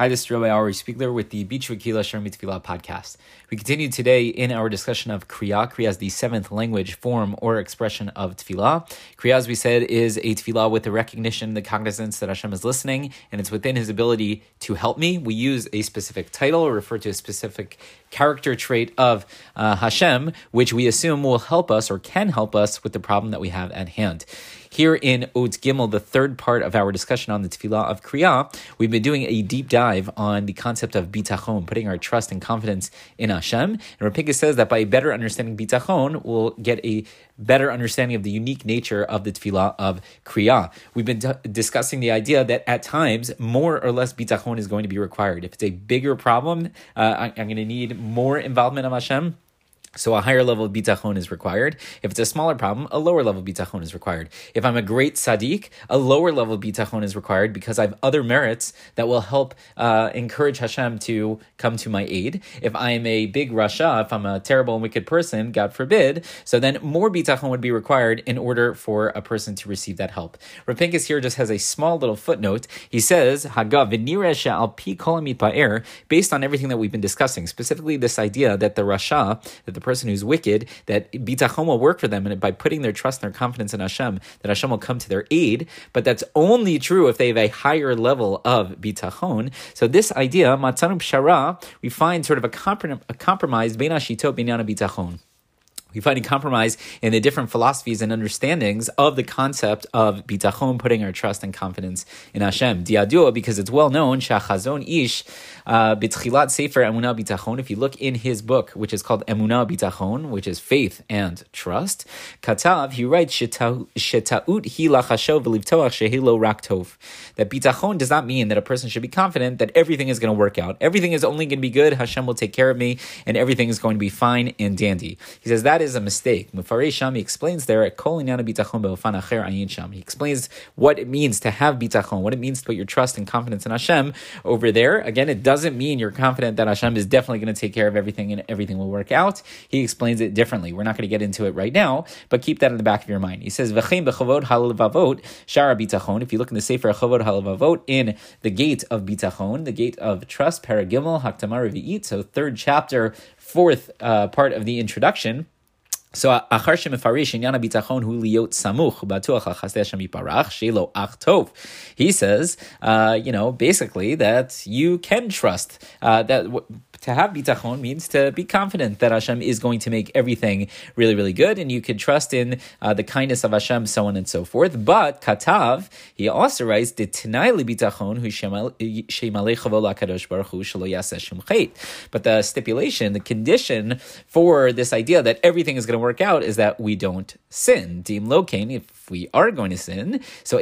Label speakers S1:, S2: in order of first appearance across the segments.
S1: Hi, this is Rabbi Ari Spiegler with the Beach Vakila Sharm Tefillah podcast. We continue today in our discussion of Kriya. Kriya is the seventh language form or expression of Tefillah. Kriya, as we said, is a Tefillah with the recognition, the cognizance that Hashem is listening, and it's within His ability to help me. We use a specific title or refer to a specific character trait of uh, Hashem, which we assume will help us or can help us with the problem that we have at hand. Here in Od Gimel, the third part of our discussion on the Tefillah of Kriya, we've been doing a deep dive on the concept of bitachon, putting our trust and confidence in Hashem. And Rav Pinkus says that by better understanding bitachon, we'll get a better understanding of the unique nature of the Tefillah of Kriya. We've been t- discussing the idea that at times more or less bitachon is going to be required. If it's a bigger problem, uh, I, I'm going to need more involvement of Hashem so a higher level of bitachon is required. If it's a smaller problem, a lower level bitachon is required. If I'm a great tzaddik, a lower level bitachon is required because I have other merits that will help uh, encourage Hashem to come to my aid. If I'm a big rasha, if I'm a terrible and wicked person, God forbid, so then more bitachon would be required in order for a person to receive that help. Rav Pinkus here just has a small little footnote. He says, Hagav al pi based on everything that we've been discussing, specifically this idea that the rasha, that the the person who's wicked, that bitachon will work for them, and by putting their trust and their confidence in Hashem, that Hashem will come to their aid. But that's only true if they have a higher level of bitachon. So this idea, matzanu pshara, we find sort of a, comprom- a compromise bein ashito bitachon we find a compromise in the different philosophies and understandings of the concept of bitachon, putting our trust and confidence in Hashem. Diadua, because it's well known, Shachazon Ish, Uh, B'tchilat Sefer Emunah Bitachon, if you look in his book, which is called Emunah Bitachon, which is faith and trust, Katav, he writes, Shetaut raktov. That bitachon does not mean that a person should be confident that everything is going to work out. Everything is only going to be good, Hashem will take care of me, and everything is going to be fine and dandy. He says that is a mistake. Mufarei Sham, he explains there at Kol. He explains what it means to have bitachon, what it means to put your trust and confidence in Hashem over there. Again, it doesn't mean you're confident that Hashem is definitely going to take care of everything and everything will work out. He explains it differently. We're not going to get into it right now, but keep that in the back of your mind. He says, V'chein halavavot shara bitachon. If you look in the Sefer Chovot Halavavot, in the gate of bitachon, the gate of trust, paragimel, haktamar revi'it, so third chapter, fourth uh, part of the introduction, so אחר שמפרש עניין הביטחון הוא להיות סמוך ובטוח על חסדי השם יפרח, שיהיה לו אח טוב. He says, uh, you know, basically that you can trust uh, that to have bitachon means to be confident that Hashem is going to make everything really, really good, and you could trust in uh, the kindness of Hashem, so on and so forth. But katav, he also writes, "Ditinai bitachon hu kadosh baruch hu But the stipulation, the condition for this idea that everything is going to work out is that we don't sin. Dim lokain, if we are going to sin, so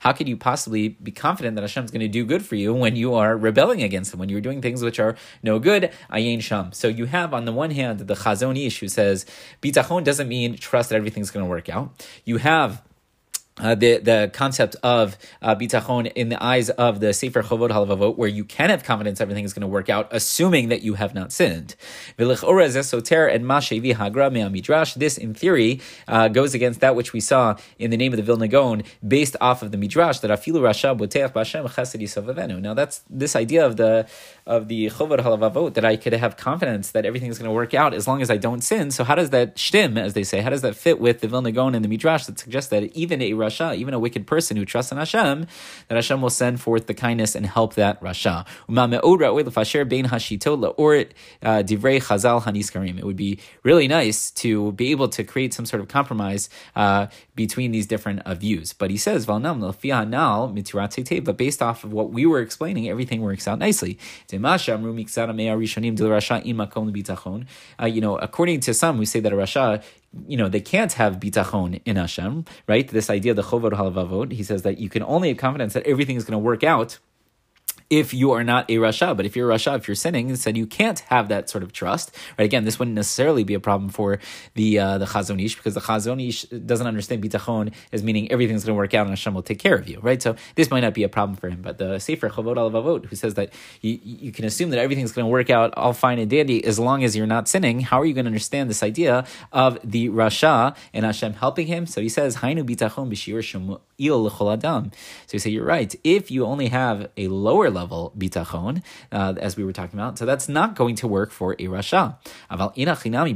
S1: How could you possibly be confident that Hashem is going to do do good for you when you are rebelling against Him, when you're doing things which are no good, ayin sham. So you have on the one hand the Chazon Ish who says bitachon doesn't mean trust that everything's going to work out. You have uh, the the concept of uh, bitachon in the eyes of the Sefer Chovot Halavavot, where you can have confidence everything is going to work out, assuming that you have not sinned. This, in theory, uh, goes against that which we saw in the name of the Vilna Gaon, based off of the midrash that afilu rasha boteach b'Hashem chesed Now that's this idea of the of the Chovot Halavavot that I could have confidence that everything is going to work out as long as I don't sin. So how does that shtim, as they say, how does that fit with the Vilna Gaon and the midrash that suggests that even a Rasha, even a wicked person who trusts in Hashem, that Hashem will send forth the kindness and help that Rasha. Uh, it would be really nice to be able to create some sort of compromise uh, between these different uh, views. But he says, but based off of what we were explaining, everything works out nicely. Uh, you know, according to some, we say that a Rasha you know, they can't have bitachon in Hashem, right? This idea, the Chovot Halavavot, he says that you can only have confidence that everything is going to work out if you are not a Rasha. But if you're a Rasha, if you're sinning, then you can't have that sort of trust. Right? Again, this wouldn't necessarily be a problem for the uh, the Chazon Ish because the Chazon Ish doesn't understand bitachon as meaning everything's going to work out and Hashem will take care of you. Right? So this might not be a problem for him. But the Sefer Chovot Halavavot, who says that you, you can assume that everything's going to work out all fine and dandy as long as you're not sinning, how are you going to understand this idea of the Rasha and Hashem helping him? So he says, Hainu bitachon b'shir adam. So you say, you're right. If you only have a lower level bitachon, uh, as we were talking about, so that's not going to work for a Rasha. Aval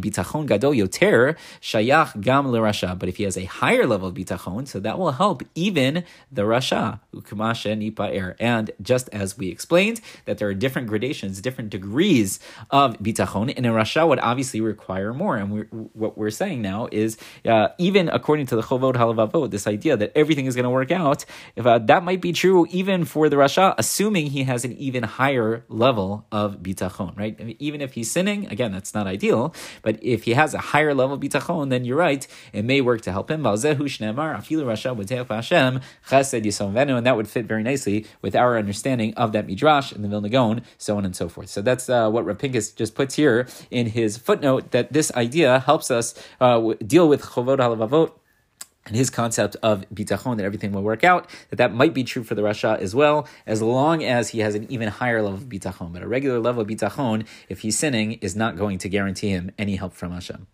S1: bitachon gadol yoter shayach gam Rasha. But if he has a higher level of bitachon, so that will help even the Rasha. Er. And just as we explained, that there are different gradations, different degrees of bitachon, and a Rasha would obviously require more. And we're, what we're saying now is, uh, even according to the Chovot Halavavot, this idea that everything is going to work out, if uh, that might be true even for the Rasha, assuming he has an even higher level of bitachon, right? Even if he's sinning, again, that's not ideal, but if he has a higher level of bitachon, then you're right, it may work to help him. And that would fit very nicely with our understanding of that midrash and the Vilna Gaon, so on and so forth. So that's uh, what Rav Pinkus just puts here in his footnote that this idea helps us uh, deal with chovot halavavot and his concept of bitachon that everything will work out, that that might be true for the Rasha as well, as long as he has an even higher level of bitachon. But a regular level of bitachon, if he's sinning, is not going to guarantee him any help from Hashem.